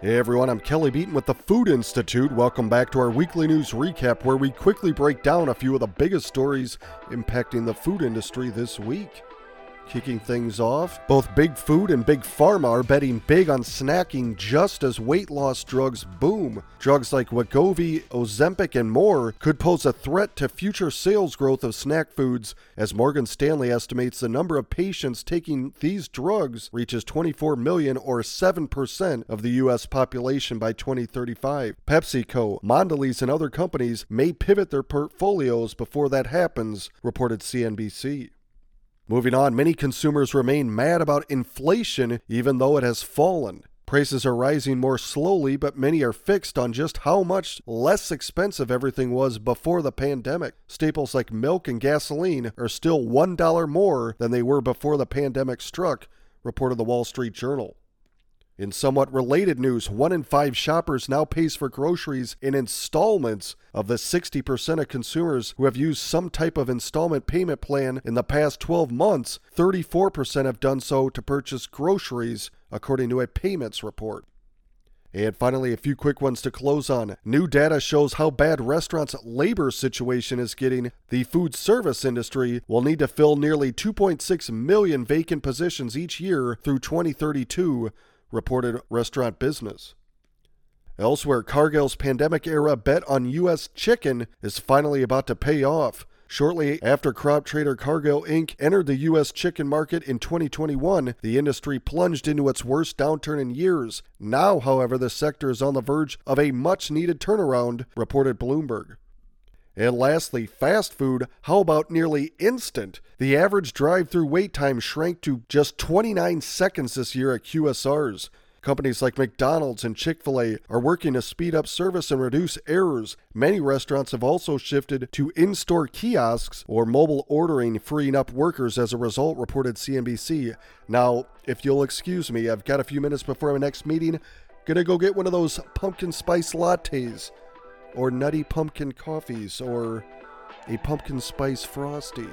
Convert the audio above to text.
Hey everyone, I'm Kelly Beaton with the Food Institute. Welcome back to our weekly news recap where we quickly break down a few of the biggest stories impacting the food industry this week. Kicking things off, both Big Food and Big Pharma are betting big on snacking just as weight loss drugs boom. Drugs like Wegovy, Ozempic, and more could pose a threat to future sales growth of snack foods, as Morgan Stanley estimates the number of patients taking these drugs reaches 24 million or 7% of the U.S. population by 2035. PepsiCo, Mondelez, and other companies may pivot their portfolios before that happens, reported CNBC. Moving on, many consumers remain mad about inflation even though it has fallen. Prices are rising more slowly, but many are fixed on just how much less expensive everything was before the pandemic. Staples like milk and gasoline are still $1 more than they were before the pandemic struck, reported the Wall Street Journal. In somewhat related news, one in five shoppers now pays for groceries in installments. Of the 60% of consumers who have used some type of installment payment plan in the past 12 months, 34% have done so to purchase groceries, according to a payments report. And finally, a few quick ones to close on. New data shows how bad restaurants' labor situation is getting. The food service industry will need to fill nearly 2.6 million vacant positions each year through 2032 reported Restaurant Business. Elsewhere, Cargill's pandemic era bet on U.S. chicken is finally about to pay off. Shortly after crop trader Cargill Inc. entered the U.S. chicken market in 2021, the industry plunged into its worst downturn in years. Now, however, the sector is on the verge of a much needed turnaround, reported Bloomberg. And lastly, fast food, how about nearly instant? The average drive through wait time shrank to just 29 seconds this year at QSRs. Companies like McDonald's and Chick fil A are working to speed up service and reduce errors. Many restaurants have also shifted to in store kiosks or mobile ordering, freeing up workers as a result, reported CNBC. Now, if you'll excuse me, I've got a few minutes before my next meeting. Gonna go get one of those pumpkin spice lattes or nutty pumpkin coffees, or a pumpkin spice frosty.